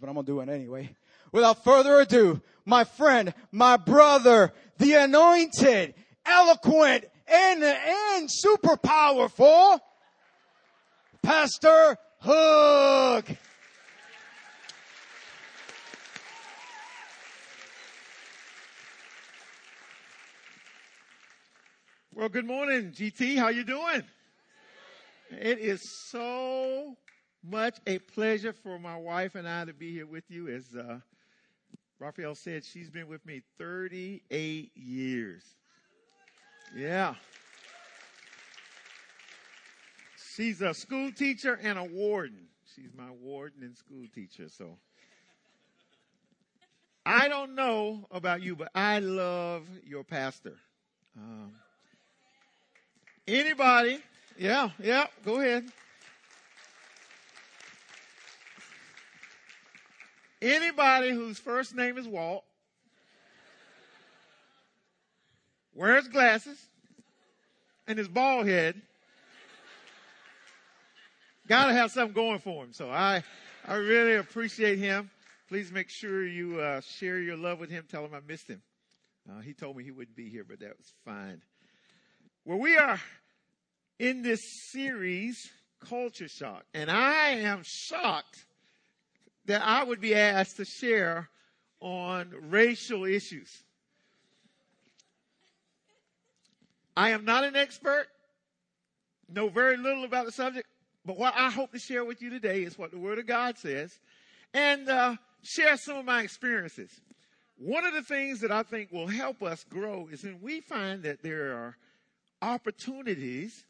but I'm to do it anyway. Without further ado, my friend, my brother, the anointed, eloquent, and, and super powerful, Pastor Hook. Well, good morning, GT. How you doing? It is so much a pleasure for my wife and I to be here with you. As uh, Raphael said, she's been with me 38 years. Yeah. She's a school teacher and a warden. She's my warden and school teacher. So I don't know about you, but I love your pastor. Um, anybody? Yeah, yeah, go ahead. Anybody whose first name is Walt, wears glasses, and is bald head, gotta have something going for him. So I, I really appreciate him. Please make sure you uh, share your love with him. Tell him I missed him. Uh, he told me he wouldn't be here, but that was fine. Well, we are in this series, Culture Shock, and I am shocked that I would be asked to share on racial issues. I am not an expert, know very little about the subject, but what I hope to share with you today is what the Word of God says and uh, share some of my experiences. One of the things that I think will help us grow is when we find that there are opportunities,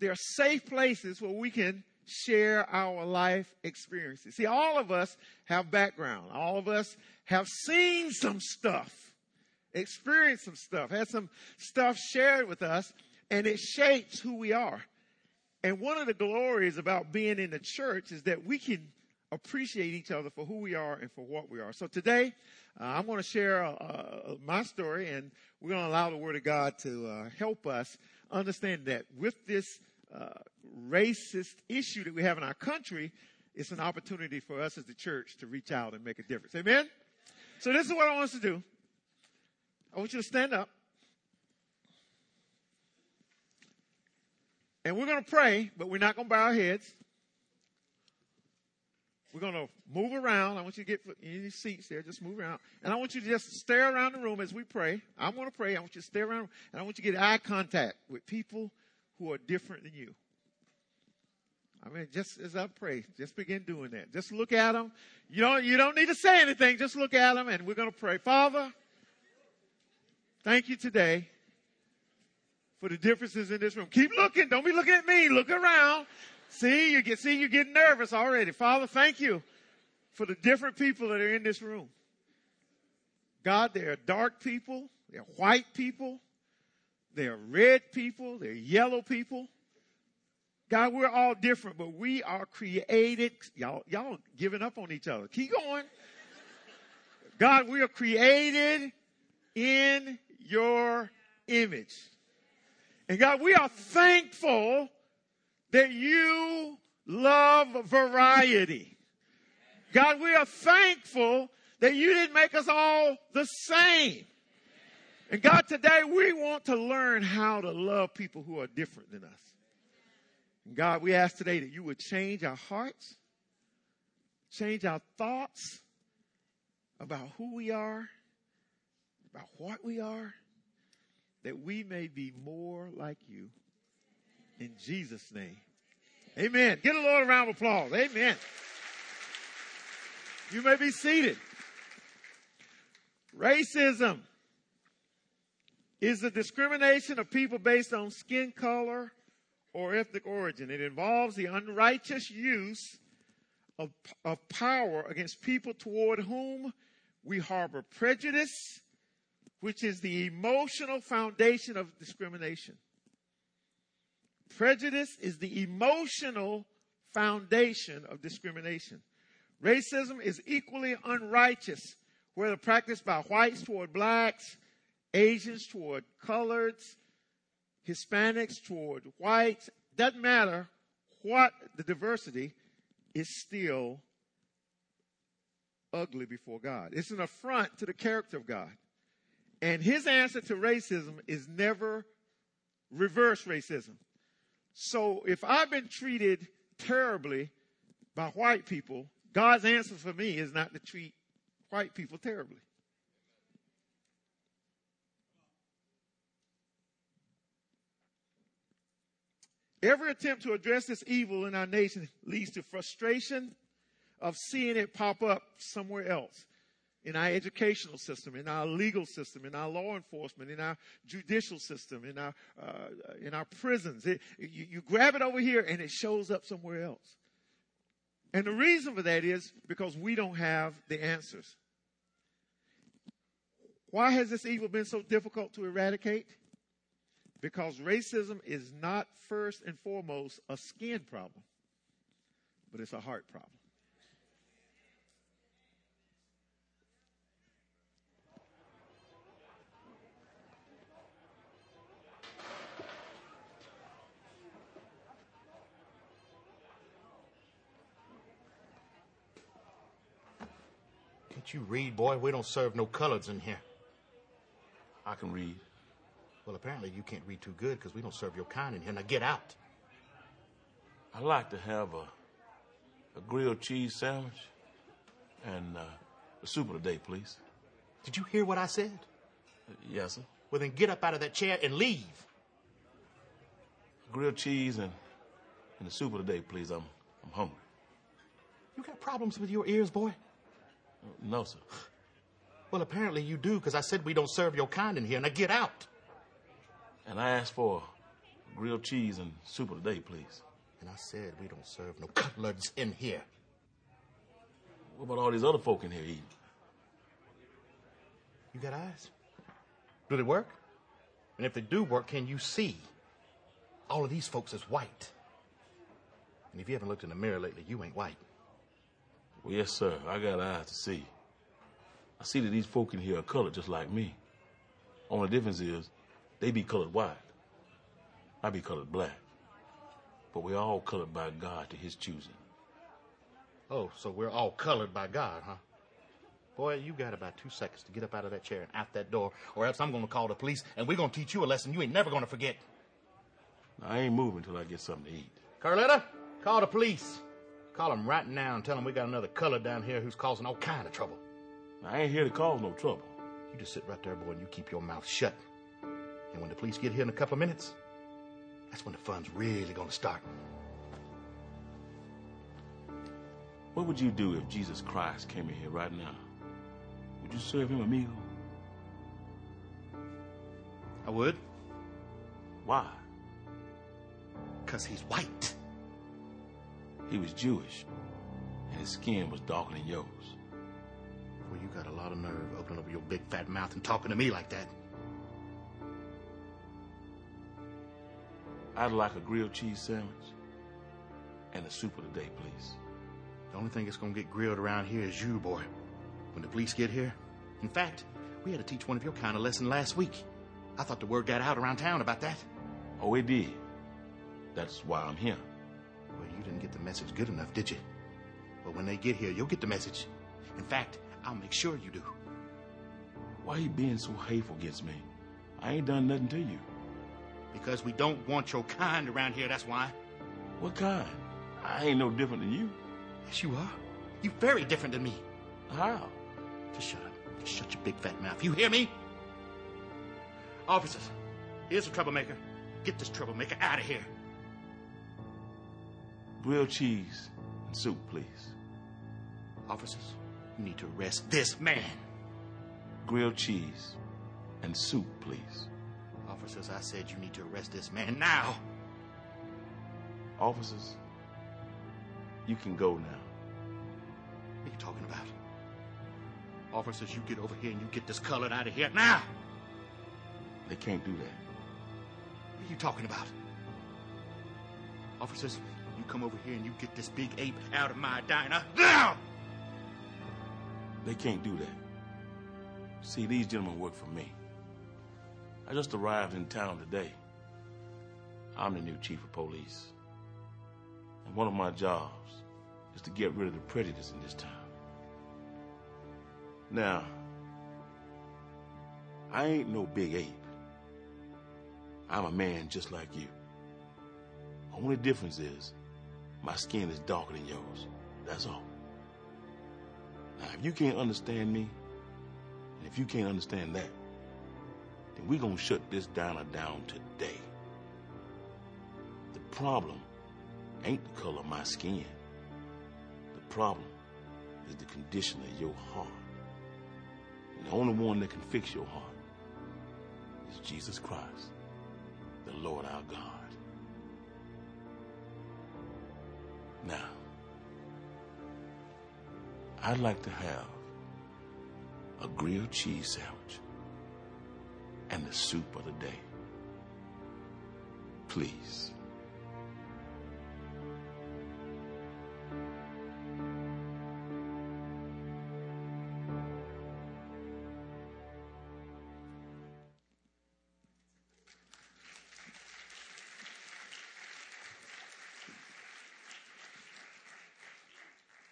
there are safe places where we can share our life experiences. See, all of us have background. All of us have seen some stuff, experienced some stuff, had some stuff shared with us, and it shapes who we are. And one of the glories about being in the church is that we can appreciate each other for who we are and for what we are. So today, uh, I'm going to share uh, uh, my story, and we're going to allow the Word of God to uh, help us understand that with this uh, racist issue that we have in our country, it's an opportunity for us as the church to reach out and make a difference. Amen? So this is what I want us to do. I want you to stand up. And we're going to pray, but we're not going to bow our heads. We're going to move around. I want you to get in seats there. Just move around. And I want you to just stare around the room as we pray. I'm going to pray. I want you to stare around. And I want you to get eye contact with people who are different than you. I mean, just as I pray, just begin doing that. Just look at them. You don't, you don't need to say anything. Just look at them and we're going to pray. Father, thank you today for the differences in this room. Keep looking. Don't be looking at me. Look around. See, you get, see, you get nervous already. Father, thank you for the different people that are in this room. God, there are dark people. There are white people. There are red people. There are yellow people. God, we're all different, but we are created. Y'all, y'all giving up on each other. Keep going. God, we are created in your image. And God, we are thankful that you love variety. God, we are thankful that you didn't make us all the same. And God, today we want to learn how to love people who are different than us. And God, we ask today that you would change our hearts, change our thoughts about who we are, about what we are, that we may be more like you. In Jesus' name. Amen. Get a Lord a round of applause. Amen. You may be seated. Racism is the discrimination of people based on skin color or ethnic origin. It involves the unrighteous use of, of power against people toward whom we harbor prejudice, which is the emotional foundation of discrimination. Prejudice is the emotional foundation of discrimination. Racism is equally unrighteous, whether practiced by whites toward blacks, Asians toward coloreds, Hispanics toward whites, doesn't matter what the diversity is still ugly before God. It's an affront to the character of God. And his answer to racism is never reverse racism. So if I've been treated terribly by white people, God's answer for me is not to treat white people terribly. Every attempt to address this evil in our nation leads to frustration of seeing it pop up somewhere else in our educational system, in our legal system, in our law enforcement, in our judicial system, in our uh, in our prisons. It, you, you grab it over here and it shows up somewhere else. And the reason for that is because we don't have the answers. Why has this evil been so difficult to eradicate? Because racism is not first and foremost a skin problem, but it's a heart problem. Can't you read, boy? We don't serve no coloreds in here. I can read. Well, apparently you can't read too good because we don't serve your kind in here. Now get out. I'd like to have a a grilled cheese sandwich and uh, a soup of the day, please. Did you hear what I said? Yes, sir. Well, then get up out of that chair and leave. Grilled cheese and and the soup of the day, please. I'm I'm hungry. You got problems with your ears, boy? No, sir. Well, apparently you do because I said we don't serve your kind in here. Now get out. And I asked for grilled cheese and soup of the day, please. And I said we don't serve no coloreds in here. What about all these other folk in here eating? You got eyes? Do they work? And if they do work, can you see? All of these folks is white. And if you haven't looked in the mirror lately, you ain't white. Well, yes, sir. I got eyes to see. I see that these folk in here are colored just like me. Only difference is they be colored white. I be colored black. But we're all colored by God to his choosing. Oh, so we're all colored by God, huh? Boy, you got about two seconds to get up out of that chair and out that door, or else I'm going to call the police and we're going to teach you a lesson you ain't never going to forget. I ain't moving till I get something to eat. Carletta, call the police. Call them right now and tell them we got another color down here who's causing all kind of trouble. I ain't here to cause no trouble. You just sit right there, boy, and you keep your mouth shut. And when the police get here in a couple of minutes, that's when the fun's really to start. What would you do if Jesus Christ came in here right now? Would you serve him a meal? I would, Why? because he's white. He was Jewish, and his skin was darker than yours. Well, you got a lot of nerve opening up your big fat mouth and talking to me like that. I'd like a grilled cheese sandwich and a soup of the day, please. The only thing that's going to get grilled around here is you, boy. When the police get here. In fact, we had to teach one of your kind a lesson last week. I thought the word got out around town about that. Oh, it did. That's why I'm here. Well, you didn't get the message good enough, did you? Well, when they get here, you'll get the message. In fact, I'll make sure you do. Why you being so hateful against me? I ain't done nothing to you. Because we don't want your kind around here, that's why. What kind? I ain't no different than you. Yes, you are. You very different than me. How? Just shut up. Just shut your big fat mouth. You hear me? Officers, here's a troublemaker. Get this troublemaker out of here. Grilled cheese and soup, please. Officers, you need to arrest this man. Grilled cheese and soup, please. Officers, I said you need to arrest this man now. Officers, you can go now. What are you talking about? Officers, you get over here and you get this colored out of here now. They can't do that. What are you talking about? Officers, you come over here and you get this big ape out of my diner now! They can't do that. See, these gentlemen work for me. I just arrived in town today. I'm the new chief of police. And one of my jobs is to get rid of the prejudice in this town. Now, I ain't no big ape. I'm a man just like you. Only difference is my skin is darker than yours. That's all. Now, if you can't understand me, and if you can't understand that, then we're going to shut this diner down today. The problem ain't the color of my skin. The problem is the condition of your heart. And the only one that can fix your heart is Jesus Christ, the Lord our God. Now, I'd like to have a grilled cheese sandwich and the soup of the day. Please.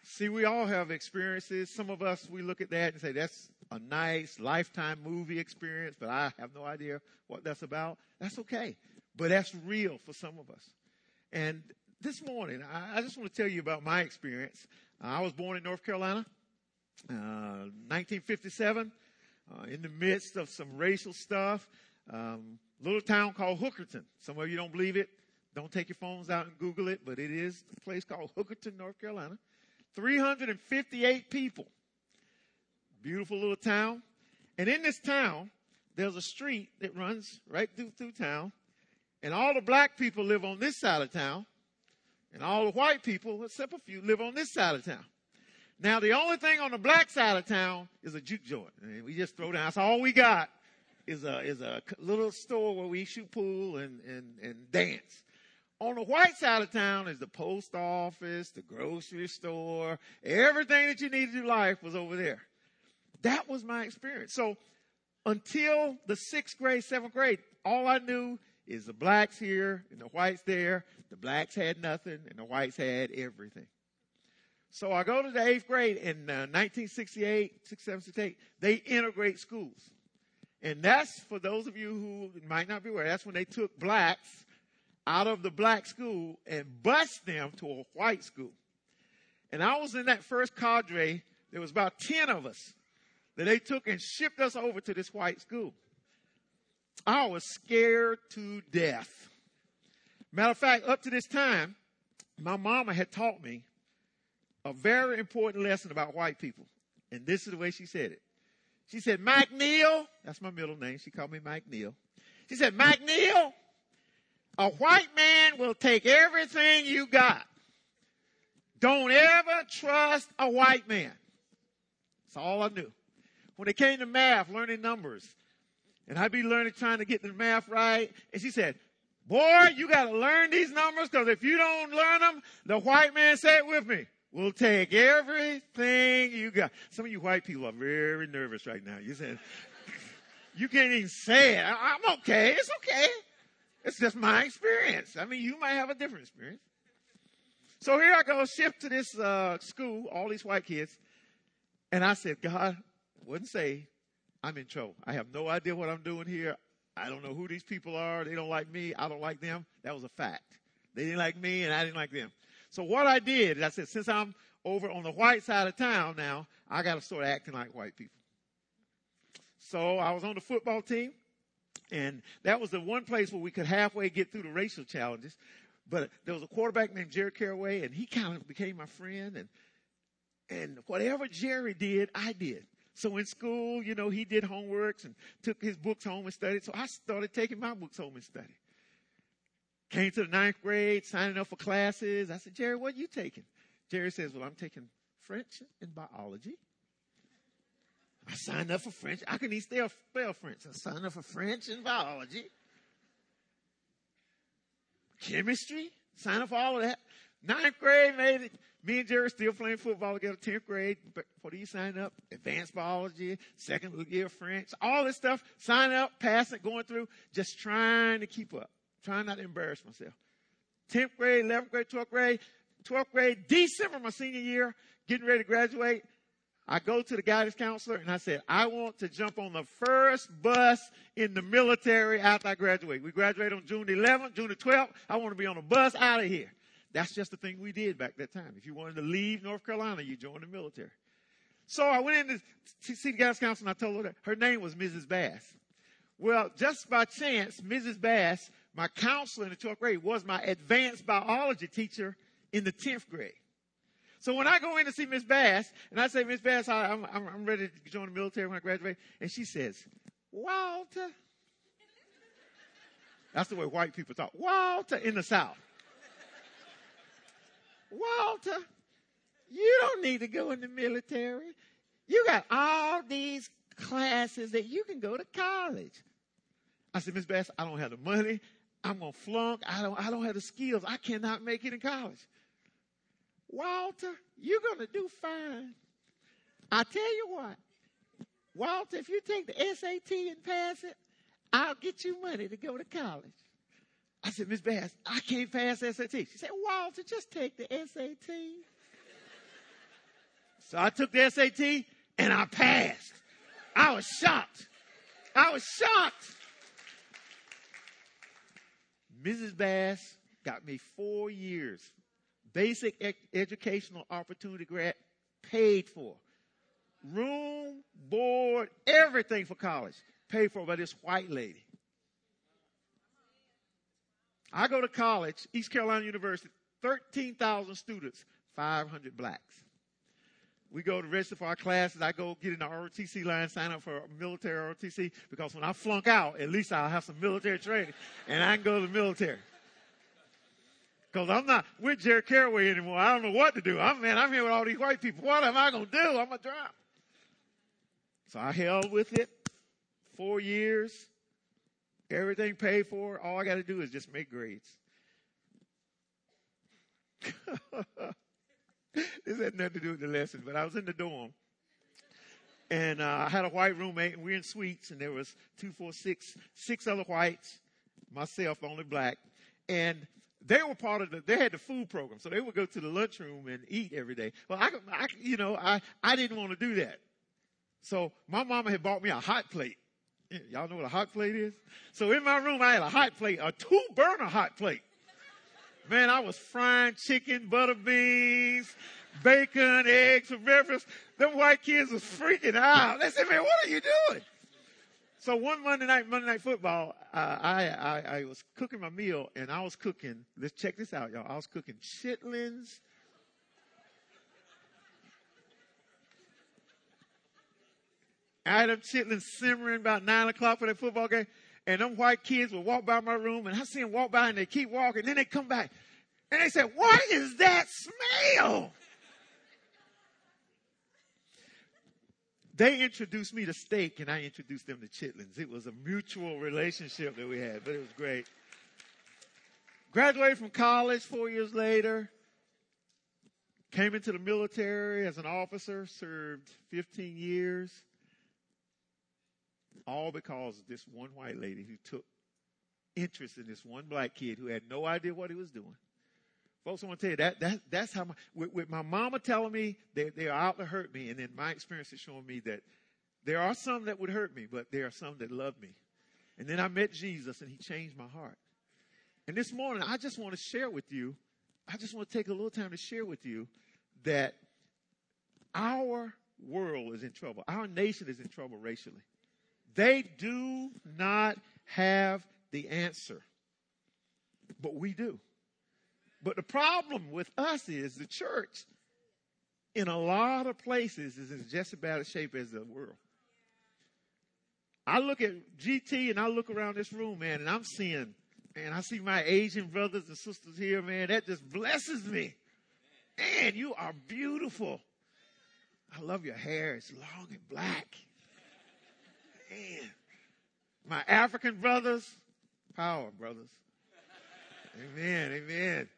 See, we all have experiences. Some of us, we look at that and say, that's a nice lifetime movie experience, but I have no idea what that's about. That's okay. But that's real for some of us. And this morning, I, I just want to tell you about my experience. Uh, I was born in North Carolina, uh, 1957, uh, in the midst of some racial stuff. Um, little town called Hookerton. Some of you don't believe it. Don't take your phones out and Google it, but it is a place called Hookerton, North Carolina. 358 people. Beautiful little town. And in this town, there's a street that runs right through, through town. And all the black people live on this side of town. And all the white people, except a few, live on this side of town. Now, the only thing on the black side of town is a juke joint. And we just throw down. That's all we got is a, is a little store where we shoot pool and, and, and dance. On the white side of town is the post office, the grocery store, everything that you need to do life was over there. That was my experience. So until the sixth grade, seventh grade, all I knew is the blacks here and the whites there. The blacks had nothing and the whites had everything. So I go to the eighth grade in uh, 1968, 67, 68. They integrate schools. And that's for those of you who might not be aware, that's when they took blacks out of the black school and bused them to a white school. And I was in that first cadre. There was about 10 of us that they took and shipped us over to this white school. I was scared to death. Matter of fact, up to this time, my mama had taught me a very important lesson about white people. And this is the way she said it. She said, Mike Neal, that's my middle name. She called me Mike Neal. She said, Mike Neal, a white man will take everything you got. Don't ever trust a white man. That's all I knew. When it came to math, learning numbers, and I'd be learning, trying to get the math right, and she said, boy, you gotta learn these numbers, because if you don't learn them, the white man, said with me, We'll take everything you got. Some of you white people are very nervous right now. You said, you can't even say it. I, I'm okay. It's okay. It's just my experience. I mean, you might have a different experience. So here I go, shift to this uh, school, all these white kids. And I said, God, wouldn't say I'm in trouble. I have no idea what I'm doing here. I don't know who these people are. They don't like me. I don't like them. That was a fact. They didn't like me and I didn't like them. So what I did is I said, since I'm over on the white side of town now, I got to start acting like white people. So I was on the football team. And that was the one place where we could halfway get through the racial challenges. But there was a quarterback named Jerry Caraway, and he kind of became my friend. And and whatever Jerry did, I did. So in school, you know, he did homeworks and took his books home and studied. So I started taking my books home and studying. Came to the ninth grade, signing up for classes. I said, Jerry, what are you taking? Jerry says, Well, I'm taking French and biology. I signed up for French. I can even spell, spell French. I signed up for French and biology. Chemistry. Signed up for all of that. Ninth grade made it. Me and Jerry still playing football together. Tenth grade. What do you sign up? Advanced biology. Second year French. All this stuff. Sign up, passing, going through. Just trying to keep up. Trying not to embarrass myself. Tenth grade, eleventh grade, twelfth grade, twelfth grade. December my senior year. Getting ready to graduate. I go to the guidance counselor and I said, I want to jump on the first bus in the military after I graduate. We graduate on June 11th, June the 12th. I want to be on a bus out of here. That's just the thing we did back that time. If you wanted to leave North Carolina, you joined the military. So I went in to see the guidance counselor and I told her that her name was Mrs. Bass. Well, just by chance, Mrs. Bass, my counselor in the 12th grade, was my advanced biology teacher in the 10th grade. So when I go in to see Miss Bass, and I say, Miss Bass, I, am I'm, I'm ready to join the military when I graduate, and she says, Walter. That's the way white people talk. Walter in the South. Walter, you don't need to go in the military. You got all these classes that you can go to college. I said, Miss Bass, I don't have the money. I'm gonna flunk. I don't I don't have the skills. I cannot make it in college. Walter, you're gonna do fine. I tell you what, Walter, if you take the SAT and pass it, I'll get you money to go to college. I said, Miss Bass, I can't pass SAT. She said, Walter, just take the SAT. so I took the SAT and I passed. I was shocked. I was shocked. Mrs. Bass got me four years. Basic ed- educational opportunity grant paid for. Room, board, everything for college paid for by this white lady. I go to college, East Carolina University, 13,000 students, 500 blacks. We go to register for our classes. I go get in the ROTC line, sign up for military ROTC because when I flunk out, at least I'll have some military training and I can go to the military. Because I'm not with Jerry Caraway anymore. I don't know what to do. I'm man, I'm here with all these white people. What am I gonna do? I'm gonna drop. So I held with it four years. Everything paid for. All I got to do is just make grades. this had nothing to do with the lesson, but I was in the dorm. And uh, I had a white roommate, and we are in suites, and there was two, four, six, six other whites, myself, only black. And they were part of the, they had the food program, so they would go to the lunchroom and eat every day. Well, I, I you know, I, I didn't want to do that. So my mama had bought me a hot plate. Y'all know what a hot plate is? So in my room, I had a hot plate, a two burner hot plate. Man, I was frying chicken, butter beans, bacon, eggs for breakfast. Them white kids was freaking out. They said, man, what are you doing? So one Monday night, Monday night football, uh, I, I, I was cooking my meal and I was cooking, let's check this out, y'all. I was cooking chitlins. I had them chitlins simmering about nine o'clock for that football game and them white kids would walk by my room and I see them walk by and they keep walking. Then they come back and they said, what is that smell? They introduced me to steak and I introduced them to chitlins. It was a mutual relationship that we had, but it was great. Graduated from college four years later. Came into the military as an officer, served 15 years all because of this one white lady who took interest in this one black kid who had no idea what he was doing. Folks, I want to tell you that, that that's how my, with, with my mama telling me they, they are out to hurt me, and then my experience is showing me that there are some that would hurt me, but there are some that love me. And then I met Jesus, and He changed my heart. And this morning, I just want to share with you, I just want to take a little time to share with you that our world is in trouble. Our nation is in trouble racially. They do not have the answer, but we do. But the problem with us is the church, in a lot of places, is in just as bad a shape as the world. I look at GT and I look around this room, man, and I'm seeing, man, I see my Asian brothers and sisters here, man. That just blesses me. Man, you are beautiful. I love your hair. It's long and black. Man. My African brothers, power, brothers. Amen, amen.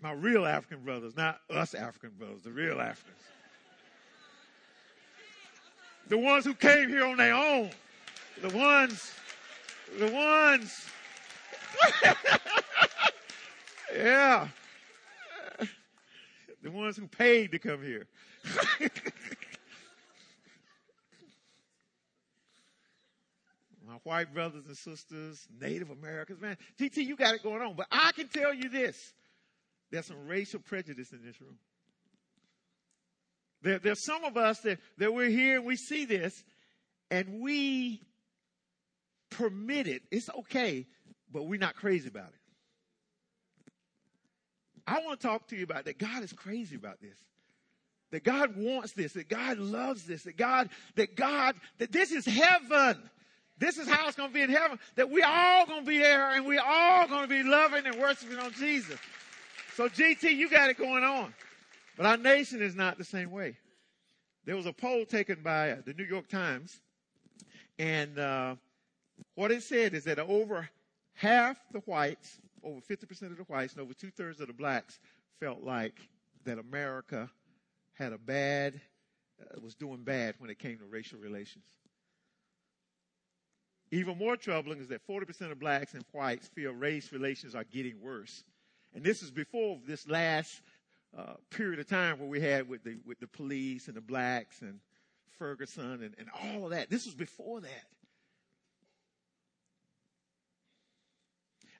My real African brothers, not us African brothers, the real Africans. The ones who came here on their own. The ones, the ones. yeah. the ones who paid to come here. white brothers and sisters, Native Americans, man, TT, you got it going on. But I can tell you this there's some racial prejudice in this room. There, there's some of us that, that we're here and we see this and we permit it. It's okay, but we're not crazy about it. I want to talk to you about that. God is crazy about this. That God wants this, that God loves this, that God, that God, that this is heaven. This is how it's going to be in heaven. That we all going to be there and we all going to be loving and worshiping on Jesus. So GT, you got it going on. But our nation is not the same way. There was a poll taken by the New York Times, and uh, what it said is that over half the whites, over 50% of the whites, and over two thirds of the blacks felt like that America had a bad, uh, was doing bad when it came to racial relations. Even more troubling is that 40% of blacks and whites feel race relations are getting worse. And this is before this last uh, period of time where we had with the with the police and the blacks and Ferguson and, and all of that. This was before that.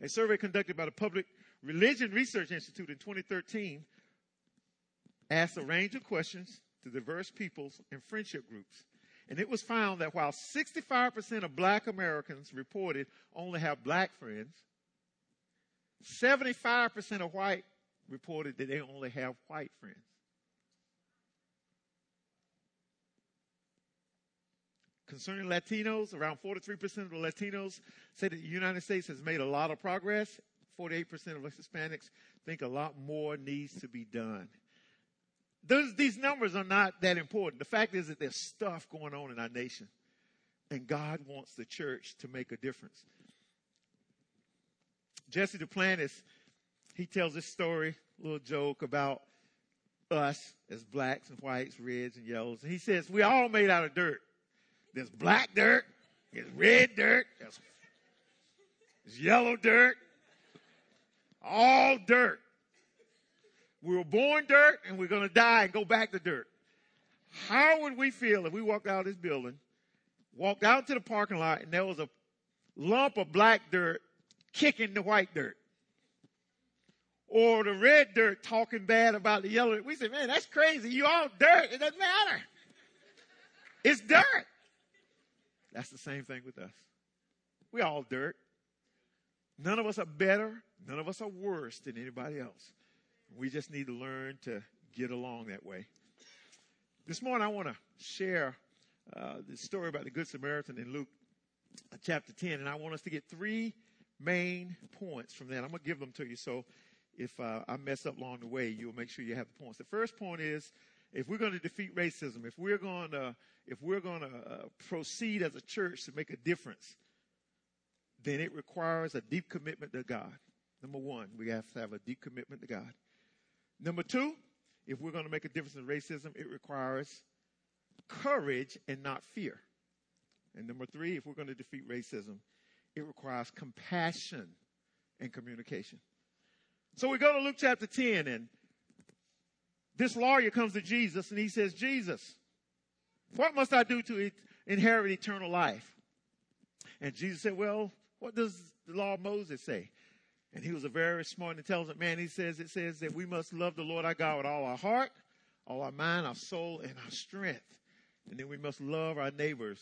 A survey conducted by the Public Religion Research Institute in 2013 asked a range of questions to diverse peoples and friendship groups. And it was found that while 65% of black Americans reported only have black friends, 75% of white reported that they only have white friends. Concerning Latinos, around 43% of the Latinos say that the United States has made a lot of progress. 48% of Hispanics think a lot more needs to be done. Those, these numbers are not that important. The fact is that there's stuff going on in our nation, and God wants the church to make a difference. Jesse Duplantis he tells this story, little joke about us as blacks and whites, reds and yellows. And he says, We're all made out of dirt. There's black dirt, there's red dirt, there's, there's yellow dirt, all dirt. We were born dirt and we're going to die and go back to dirt. How would we feel if we walked out of this building, walked out to the parking lot, and there was a lump of black dirt kicking the white dirt? or the red dirt talking bad about the yellow. We say, man, that's crazy. You all dirt. It doesn't matter. It's dirt. That's the same thing with us. We all dirt. None of us are better. None of us are worse than anybody else. We just need to learn to get along that way. This morning, I want to share uh, the story about the Good Samaritan in Luke uh, chapter 10, and I want us to get three main points from that. I'm going to give them to you. So if uh, I mess up along the way, you'll make sure you have the points. The first point is if we're going to defeat racism, if we're going to if we're going to uh, proceed as a church to make a difference, then it requires a deep commitment to God. Number one, we have to have a deep commitment to God. Number two, if we're going to make a difference in racism, it requires courage and not fear. And number three, if we're going to defeat racism, it requires compassion and communication. So we go to Luke chapter 10 and this lawyer comes to Jesus and he says, Jesus, what must I do to inherit eternal life? And Jesus said, well, what does the law of Moses say? And he was a very smart and intelligent man. He says, it says that we must love the Lord our God with all our heart, all our mind, our soul, and our strength. And then we must love our neighbors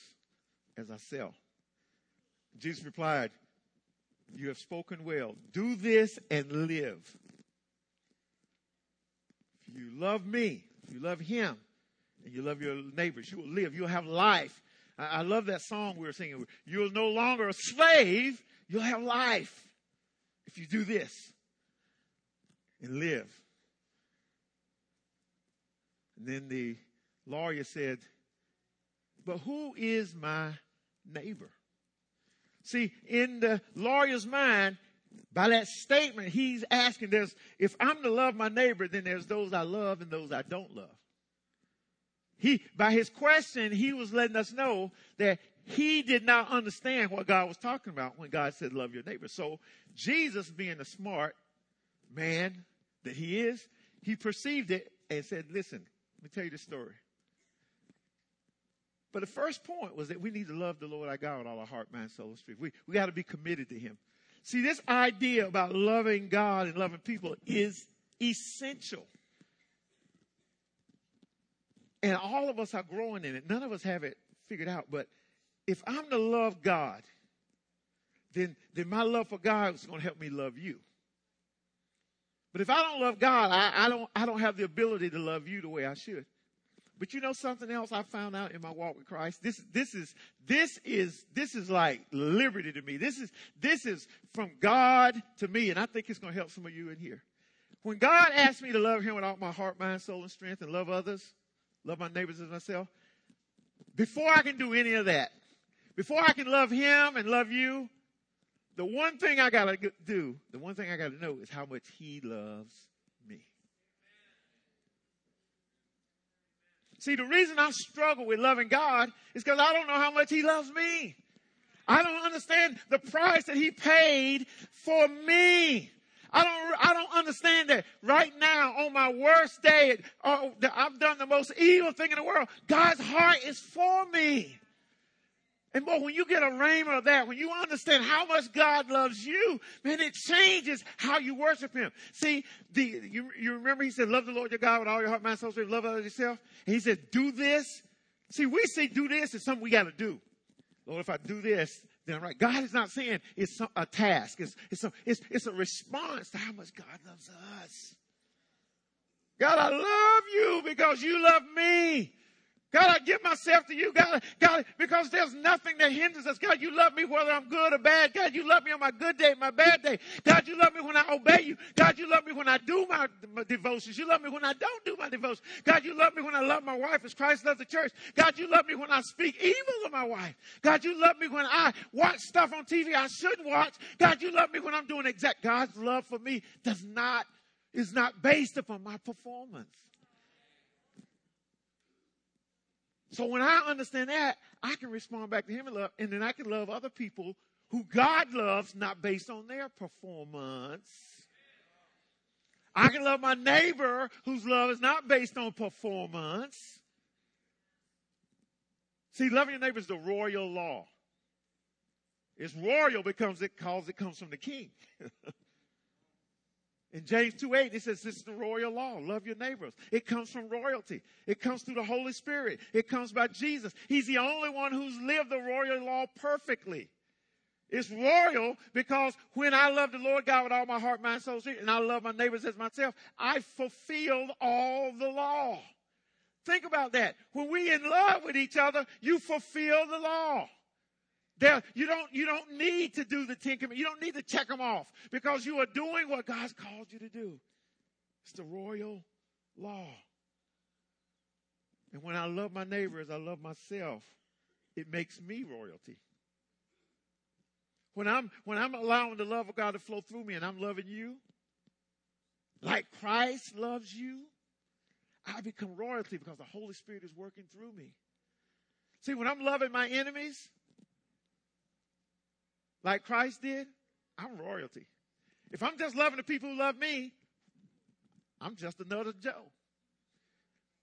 as ourselves. Jesus replied, you have spoken well. Do this and live. If you love me, if you love him, and you love your neighbors, you will live. You'll have life. I, I love that song we were singing. You're no longer a slave. You'll have life if you do this and live. And then the lawyer said, But who is my neighbor? See, in the lawyer's mind, by that statement, he's asking this if I'm to love my neighbor, then there's those I love and those I don't love. He, by his question, he was letting us know that he did not understand what God was talking about when God said, love your neighbor. So Jesus, being the smart man that he is, he perceived it and said, listen, let me tell you the story. But the first point was that we need to love the Lord our God with all our heart, mind, soul, and strength. We, we got to be committed to Him. See, this idea about loving God and loving people is essential. And all of us are growing in it. None of us have it figured out. But if I'm to love God, then, then my love for God is going to help me love you. But if I don't love God, I, I, don't, I don't have the ability to love you the way I should. But you know something else I found out in my walk with Christ? This, this is, this is, this is like liberty to me. This is, this is from God to me. And I think it's going to help some of you in here. When God asked me to love him with all my heart, mind, soul, and strength and love others, love my neighbors as myself, before I can do any of that, before I can love him and love you, the one thing I got to do, the one thing I got to know is how much he loves me. See, the reason I struggle with loving God is because I don't know how much he loves me. I don't understand the price that he paid for me. I don't, I don't understand that right now on my worst day, oh, I've done the most evil thing in the world. God's heart is for me. And boy, when you get a rhema of that, when you understand how much God loves you, man, it changes how you worship Him. See, the, you, you remember He said, love the Lord your God with all your heart, mind, soul, strength, love others yourself. And He said, do this. See, we say do this is something we got to do. Lord, if I do this, then right. God is not saying it's a task. It's, it's, a, it's, it's a response to how much God loves us. God, I love you because you love me. God, I give myself to you, God, God, because there's nothing that hinders us. God, you love me whether I'm good or bad. God, you love me on my good day, my bad day. God, you love me when I obey you. God, you love me when I do my, my devotions. You love me when I don't do my devotions. God, you love me when I love my wife as Christ loves the church. God, you love me when I speak evil of my wife. God, you love me when I watch stuff on TV I shouldn't watch. God, you love me when I'm doing exact. God's love for me does not, is not based upon my performance. So when I understand that, I can respond back to him in love, and then I can love other people who God loves, not based on their performance. I can love my neighbor whose love is not based on performance. See, loving your neighbor is the royal law. It's royal because it calls it comes from the king. In James 2 8, it says this is the royal law. Love your neighbors. It comes from royalty. It comes through the Holy Spirit. It comes by Jesus. He's the only one who's lived the royal law perfectly. It's royal because when I love the Lord God with all my heart, mind, soul, spirit, and I love my neighbors as myself, I fulfilled all the law. Think about that. When we in love with each other, you fulfill the law. You don't, you don't need to do the Ten Commandments. You don't need to check them off because you are doing what God's called you to do. It's the royal law. And when I love my neighbor as I love myself, it makes me royalty. When I'm, when I'm allowing the love of God to flow through me and I'm loving you, like Christ loves you, I become royalty because the Holy Spirit is working through me. See, when I'm loving my enemies, like Christ did, I'm royalty. If I'm just loving the people who love me, I'm just another Joe.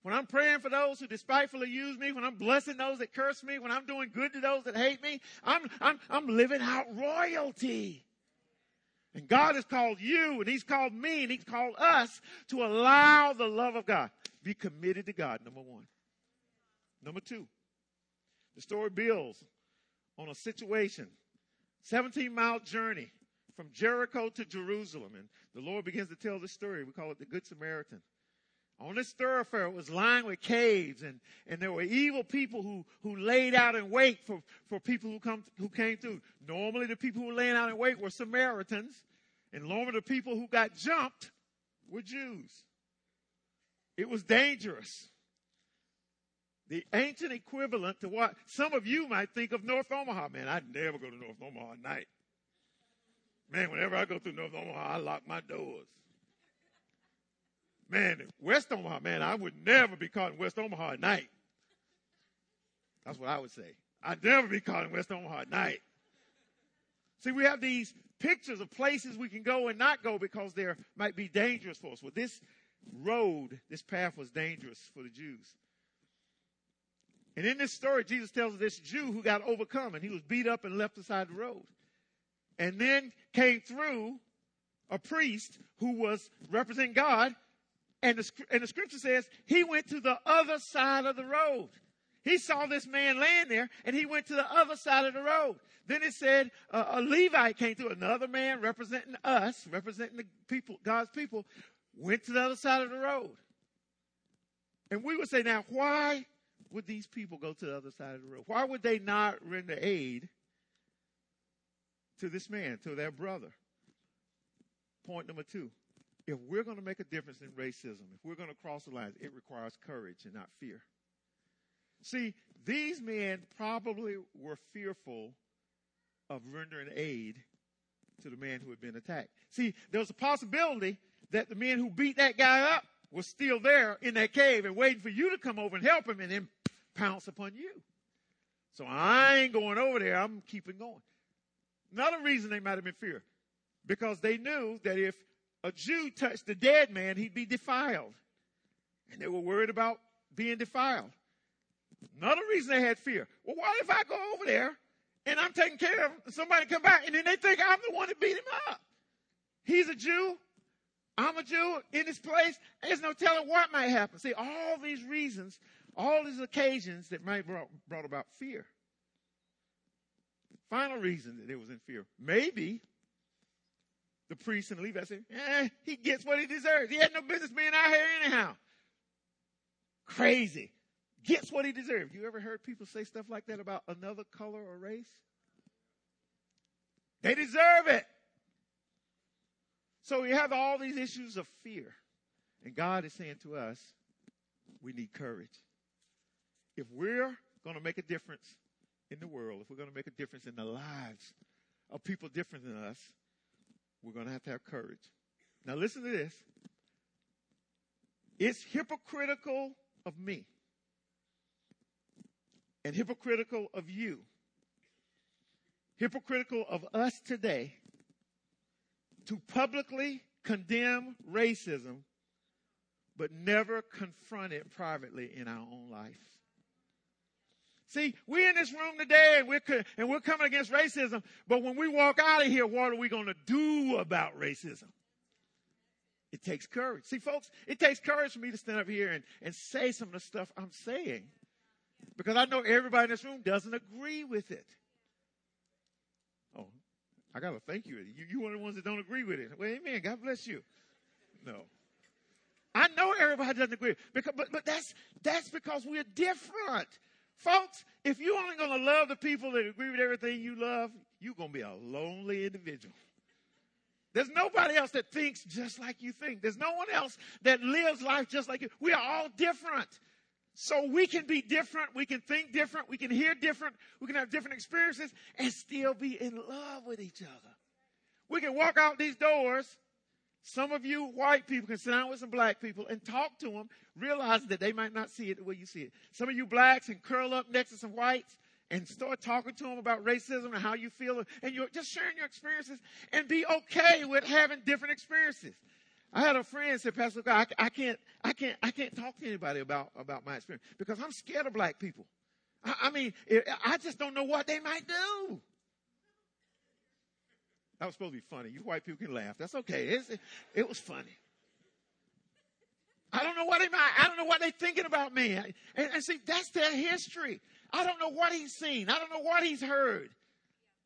When I'm praying for those who despitefully use me, when I'm blessing those that curse me, when I'm doing good to those that hate me, I'm, I'm, I'm living out royalty. And God has called you and He's called me and He's called us to allow the love of God. Be committed to God, number one. Number two, the story builds on a situation 17 mile journey from Jericho to Jerusalem. And the Lord begins to tell this story. We call it the Good Samaritan. On this thoroughfare, it was lined with caves, and, and there were evil people who, who laid out in wait for, for people who, come, who came through. Normally, the people who were laying out in wait were Samaritans, and normally, the people who got jumped were Jews. It was dangerous the ancient equivalent to what some of you might think of North Omaha. Man, I'd never go to North Omaha at night. Man, whenever I go through North Omaha, I lock my doors. Man, West Omaha, man, I would never be caught in West Omaha at night. That's what I would say. I'd never be caught in West Omaha at night. See, we have these pictures of places we can go and not go because there might be dangerous for us. Well, this road, this path was dangerous for the Jews. And in this story, Jesus tells this Jew who got overcome and he was beat up and left beside the road. And then came through a priest who was representing God. And the, and the scripture says he went to the other side of the road. He saw this man laying there and he went to the other side of the road. Then it said uh, a Levite came through, another man representing us, representing the people, God's people, went to the other side of the road. And we would say, now, why would these people go to the other side of the road? Why would they not render aid to this man, to their brother? Point number two. If we're going to make a difference in racism, if we're going to cross the lines, it requires courage and not fear. See, these men probably were fearful of rendering aid to the man who had been attacked. See, there was a possibility that the men who beat that guy up were still there in that cave and waiting for you to come over and help him and then pounce upon you. So I ain't going over there. I'm keeping going. Another reason they might have been fear, because they knew that if a Jew touched the dead man, he'd be defiled. And they were worried about being defiled. Another reason they had fear. Well, what if I go over there and I'm taking care of somebody come back and then they think I'm the one that beat him up? He's a Jew. I'm a Jew in this place. There's no telling what might happen. See, all these reasons, all these occasions that might brought, brought about fear. Final reason that it was in fear. Maybe the priest and the Levite said, eh, he gets what he deserves. He had no business being out here anyhow. Crazy gets what he deserves. You ever heard people say stuff like that about another color or race? They deserve it. So we have all these issues of fear. And God is saying to us, we need courage. If we're going to make a difference in the world, if we're going to make a difference in the lives of people different than us, we're going to have to have courage. Now listen to this. It's hypocritical of me and hypocritical of you, hypocritical of us today, to publicly condemn racism, but never confront it privately in our own life. See, we're in this room today and we're, and we're coming against racism, but when we walk out of here, what are we going to do about racism? It takes courage. See, folks, it takes courage for me to stand up here and, and say some of the stuff I'm saying. Because I know everybody in this room doesn't agree with it. I got to thank you. you. One of the ones that don't agree with it. Well, amen. God bless you. No. I know everybody doesn't agree. Because, but, but that's, that's because we're different. Folks, if you're only going to love the people that agree with everything you love, you're going to be a lonely individual. There's nobody else that thinks just like you think. There's no one else that lives life just like you. We are all different. So we can be different, we can think different, we can hear different, we can have different experiences and still be in love with each other. We can walk out these doors. Some of you white people can sit down with some black people and talk to them, realizing that they might not see it the way you see it. Some of you blacks can curl up next to some whites and start talking to them about racism and how you feel, and you're just sharing your experiences and be okay with having different experiences. I had a friend said, Pastor, I, I can't, I can't, I can't talk to anybody about, about my experience because I'm scared of black people. I, I mean, I just don't know what they might do. That was supposed to be funny. You white people can laugh. That's okay. It's, it, it was funny. I don't know what they might, I don't know what they're thinking about me. And, and see, that's their history. I don't know what he's seen. I don't know what he's heard.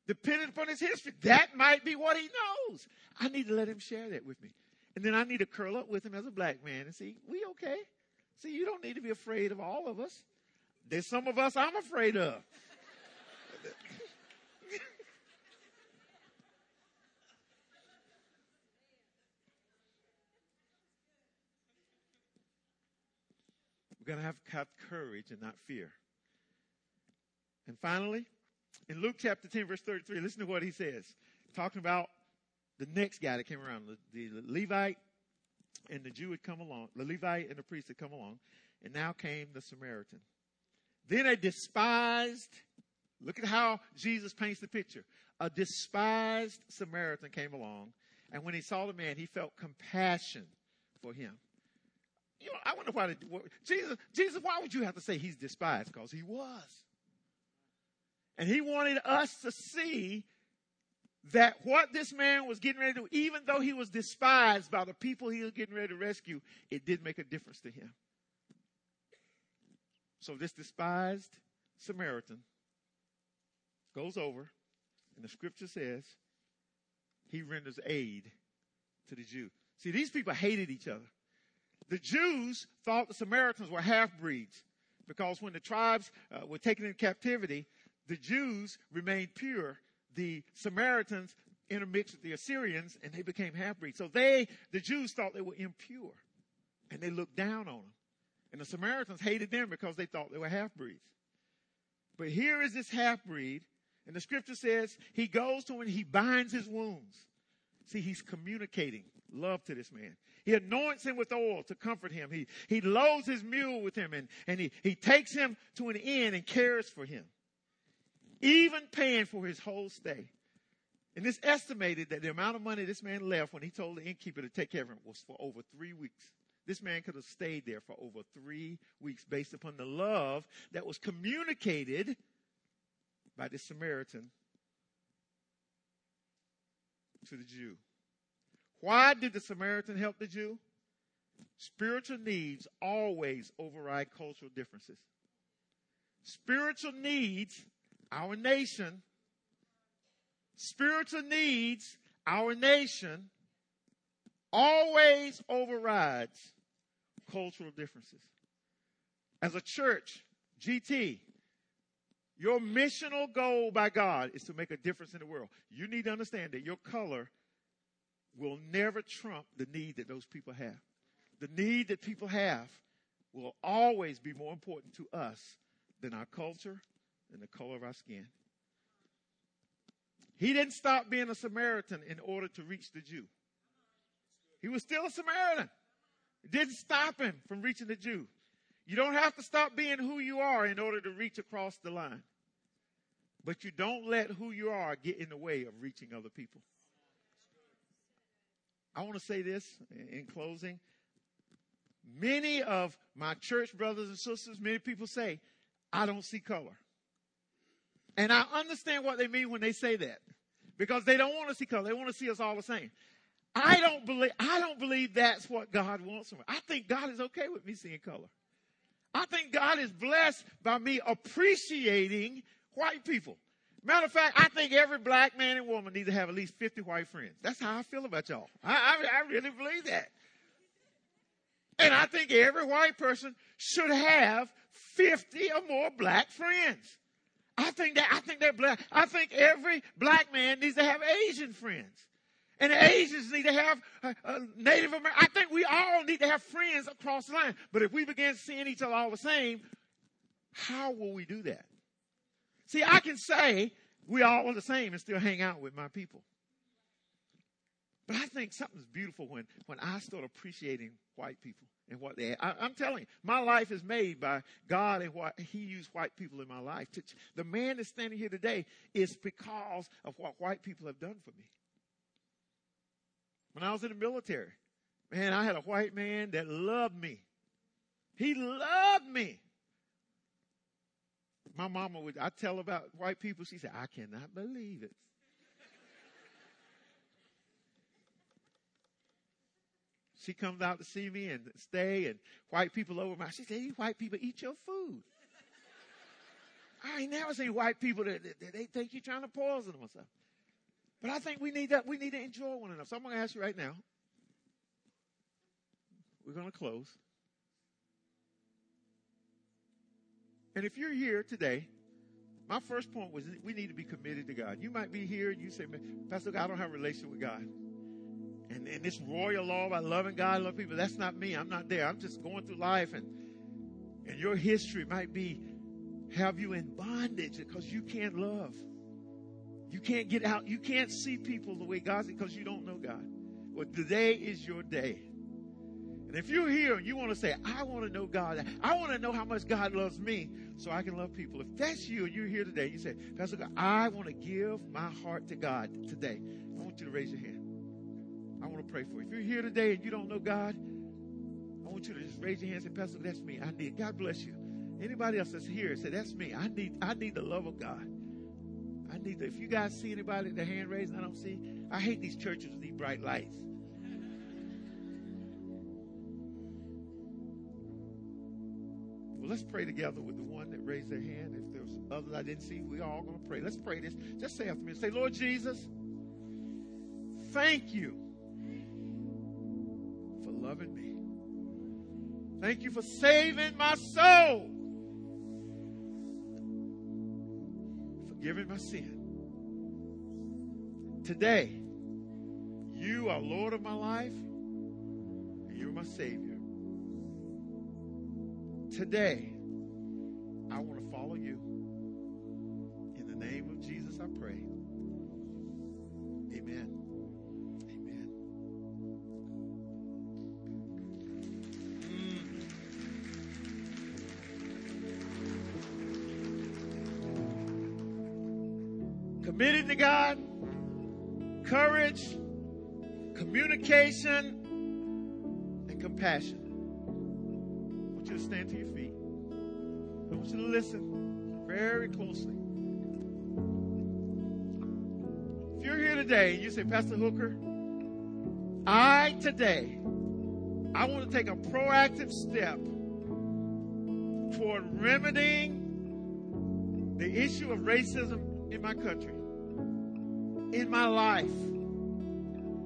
Depending upon his history, that might be what he knows. I need to let him share that with me. And then I need to curl up with him as a black man and see, we okay. See, you don't need to be afraid of all of us. There's some of us I'm afraid of. We're going to have to have courage and not fear. And finally, in Luke chapter 10, verse 33, listen to what he says. Talking about the next guy that came around, the, the Levite and the Jew had come along, the Levite and the priest had come along, and now came the Samaritan. Then a despised, look at how Jesus paints the picture. A despised Samaritan came along, and when he saw the man, he felt compassion for him. You know, I wonder why the, Jesus, Jesus, why would you have to say he's despised? Because he was. And he wanted us to see that what this man was getting ready to do, even though he was despised by the people he was getting ready to rescue, it did make a difference to him. So this despised Samaritan goes over, and the scripture says he renders aid to the Jew. See, these people hated each other. The Jews thought the Samaritans were half breeds because when the tribes uh, were taken into captivity, the Jews remained pure. The Samaritans intermixed with the Assyrians and they became half breeds. So they, the Jews thought they were impure and they looked down on them. And the Samaritans hated them because they thought they were half breeds. But here is this half breed, and the scripture says he goes to him and he binds his wounds. See, he's communicating love to this man. He anoints him with oil to comfort him. He, he loads his mule with him and, and he, he takes him to an inn and cares for him, even paying for his whole stay. And it's estimated that the amount of money this man left when he told the innkeeper to take care of him was for over three weeks. This man could have stayed there for over three weeks based upon the love that was communicated by the Samaritan to the Jew. Why did the Samaritan help the Jew? Spiritual needs always override cultural differences. Spiritual needs, our nation, spiritual needs, our nation, always overrides cultural differences. As a church, GT, your missional goal by God is to make a difference in the world. You need to understand that your color will never trump the need that those people have. The need that people have will always be more important to us than our culture and the color of our skin. He didn't stop being a Samaritan in order to reach the Jew. He was still a Samaritan. It didn't stop him from reaching the Jew. You don't have to stop being who you are in order to reach across the line. But you don't let who you are get in the way of reaching other people. I want to say this in closing. Many of my church brothers and sisters, many people say, I don't see color. And I understand what they mean when they say that. Because they don't want to see color. They want to see us all the same. I don't believe, I don't believe that's what God wants from me. I think God is okay with me seeing color. I think God is blessed by me appreciating white people. Matter of fact, I think every black man and woman needs to have at least 50 white friends. That's how I feel about y'all. I, I, I really believe that. And I think every white person should have 50 or more black friends. I think that, I think that black, I think every black man needs to have Asian friends. And Asians need to have uh, uh, Native American. I think we all need to have friends across the line. But if we begin seeing each other all the same, how will we do that? See, I can say we all are the same and still hang out with my people. But I think something's beautiful when, when I start appreciating white people and what they I, am telling you, my life is made by God and what He used white people in my life. The man that's standing here today is because of what white people have done for me. When I was in the military, man, I had a white man that loved me. He loved me. My mama would, I tell about white people, she said, I cannot believe it. She comes out to see me and stay, and white people over my. She said, "These white people eat your food." I ain't never seen white people that, that, that they think you're trying to poison them or something. But I think we need that. We need to enjoy one another. So I'm going to ask you right now. We're going to close. And if you're here today, my first point was we need to be committed to God. You might be here and you say, Pastor, I don't have a relationship with God. And, and this royal law about loving God, love people, that's not me. I'm not there. I'm just going through life and and your history might be have you in bondage because you can't love. You can't get out. You can't see people the way God's because you don't know God. Well, today is your day. And if you're here and you want to say, I want to know God, I want to know how much God loves me so I can love people. If that's you and you're here today, you say, Pastor God, I want to give my heart to God today. I want you to raise your hand. I want to pray for you. If you're here today and you don't know God, I want you to just raise your hand and say, Pastor, that's me. I need. God bless you. Anybody else that's here, say, that's me. I need. I need the love of God. I need. The, if you guys see anybody, the hand raised, I don't see. I hate these churches with these bright lights. Well, let's pray together with the one that raised their hand. If there's others I didn't see, we're all to pray. Let's pray this. Just say after me. Say, Lord Jesus, thank you loving me. Thank you for saving my soul. Forgiving my sin. Today, you are Lord of my life, and you're my Savior. Today, I want to follow you. In the name of Jesus, I pray. Amen. Committed to God, courage, communication, and compassion. I want you to stand to your feet. I want you to listen very closely. If you're here today and you say, Pastor Hooker, I today, I want to take a proactive step toward remedying the issue of racism in my country, in my life,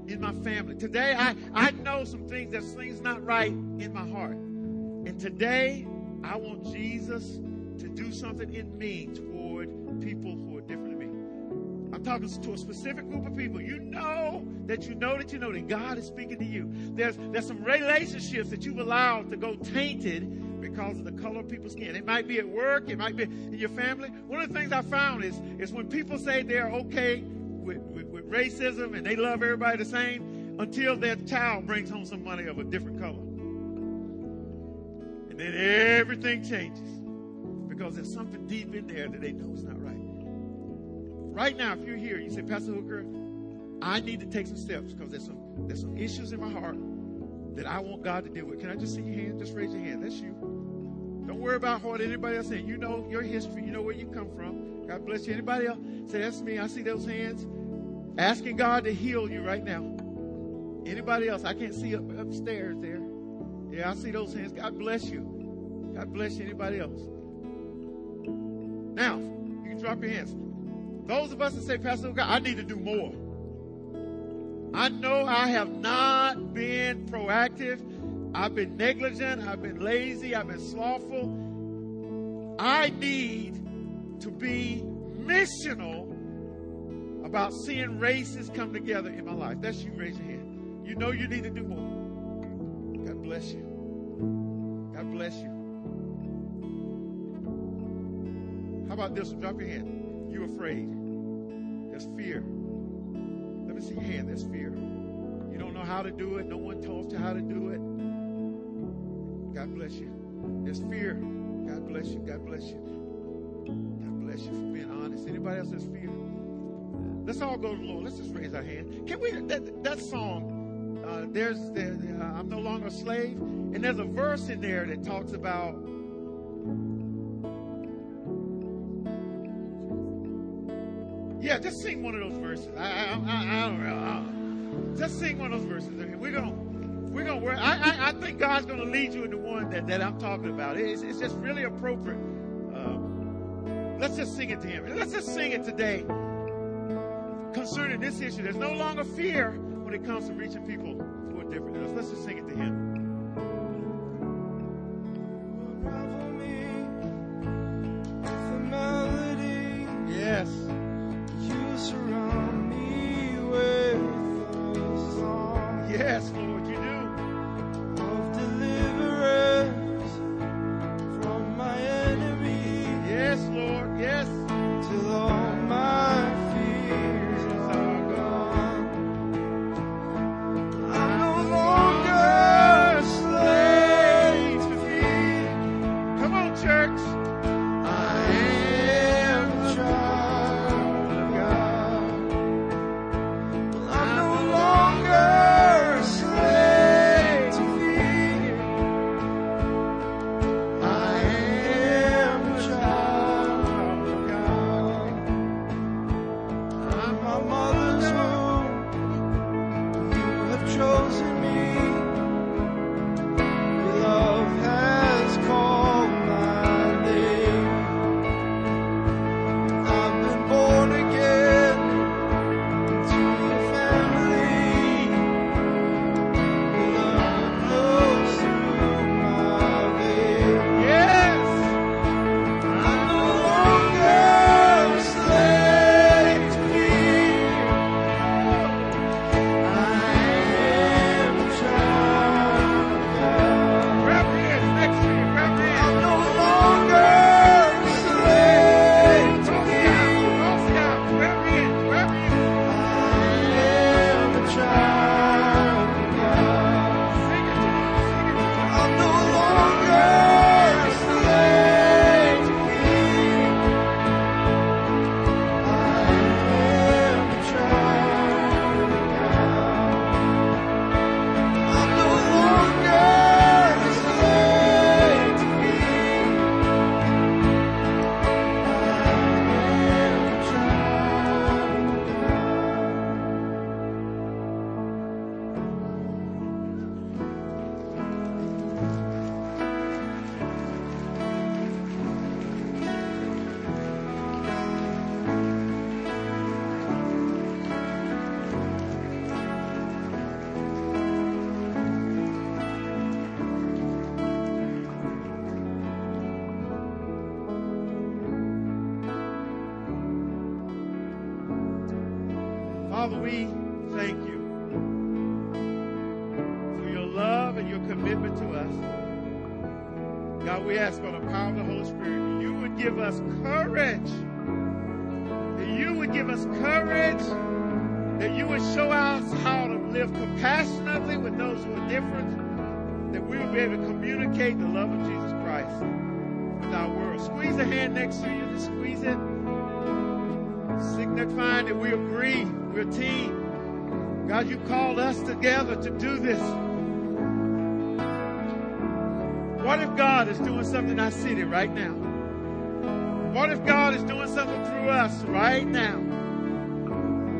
in my family. Today, I, I know some things, that things not right in my heart. And today, I want Jesus to do something in me toward people who are different than me. I'm talking to a specific group of people. You know that you know that you know that God is speaking to you. There's there's some relationships that you've allowed to go tainted because of the color of people's skin. It might be at work, it might be in your family. One of the things I found is is when people say they're okay racism and they love everybody the same until their child brings home some money of a different color. And then everything changes because there's something deep in there that they know is not right. Right now, if you're here, you say, Pastor Hooker, I need to take some steps because there's some there's some issues in my heart that I want God to deal with. Can I just see your hand? Just raise your hand. That's you. Don't worry about what anybody else saying. You know your history. You know where you come from. God bless you. Anybody else? Say, that's me. I see those hands. Asking God to heal you right now. Anybody else? I can't see up upstairs there. Yeah, I see those hands. God bless you. God bless you. Anybody else? Now, you can drop your hands. Those of us that say, Pastor God, I need to do more. I know I have not been proactive. I've been negligent. I've been lazy. I've been slothful. I need to be missional about seeing races come together in my life. That's you. Raise your hand. You know you need to do more. God bless you. God bless you. How about this one? Drop your hand. You afraid. There's fear. Let me see your hand. There's fear. You don't know how to do it. No one taught you how to do it. God bless you. There's fear. God bless you. God bless you. God bless you for being honest. Anybody else has fear? Let's all go to the Lord. Let's just raise our hand. Can we? That, that song. Uh, there's there, uh, I'm no longer a slave, and there's a verse in there that talks about Yeah, just sing one of those verses. I, I, I, I don't know. Just sing one of those verses. We're gonna, we're gonna. Work. I, I, I think God's gonna lead you into one that, that I'm talking about. It's, it's just really appropriate. Um, let's just sing it to Him. Let's just sing it today concerning this issue. There's no longer fear when it comes to reaching people who are different than us. Let's just sing it to Him. Father, we thank you for your love and your commitment to us. God, we ask for the power of the Holy Spirit, you would give us courage. That you would give us courage. That you would show us how to live compassionately with those who are different. That we would be able to communicate the love of Jesus Christ with our world. Squeeze the hand next to you. Just squeeze it. Signifying that we agree. We're a team. God, you called us together to do this. What if God is doing something in our city right now? What if God is doing something through us right now?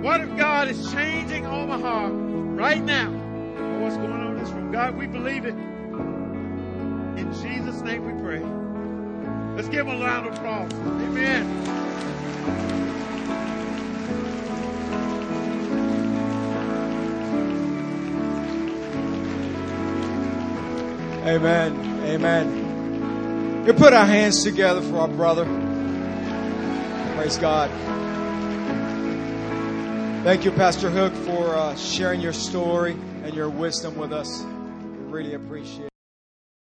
What if God is changing Omaha right now? What's going on in this room? God, we believe it. In Jesus' name we pray. Let's give him a round of applause. Amen. Amen. Amen. We put our hands together for our brother. Praise God. Thank you, Pastor Hook, for uh, sharing your story and your wisdom with us. We really appreciate it.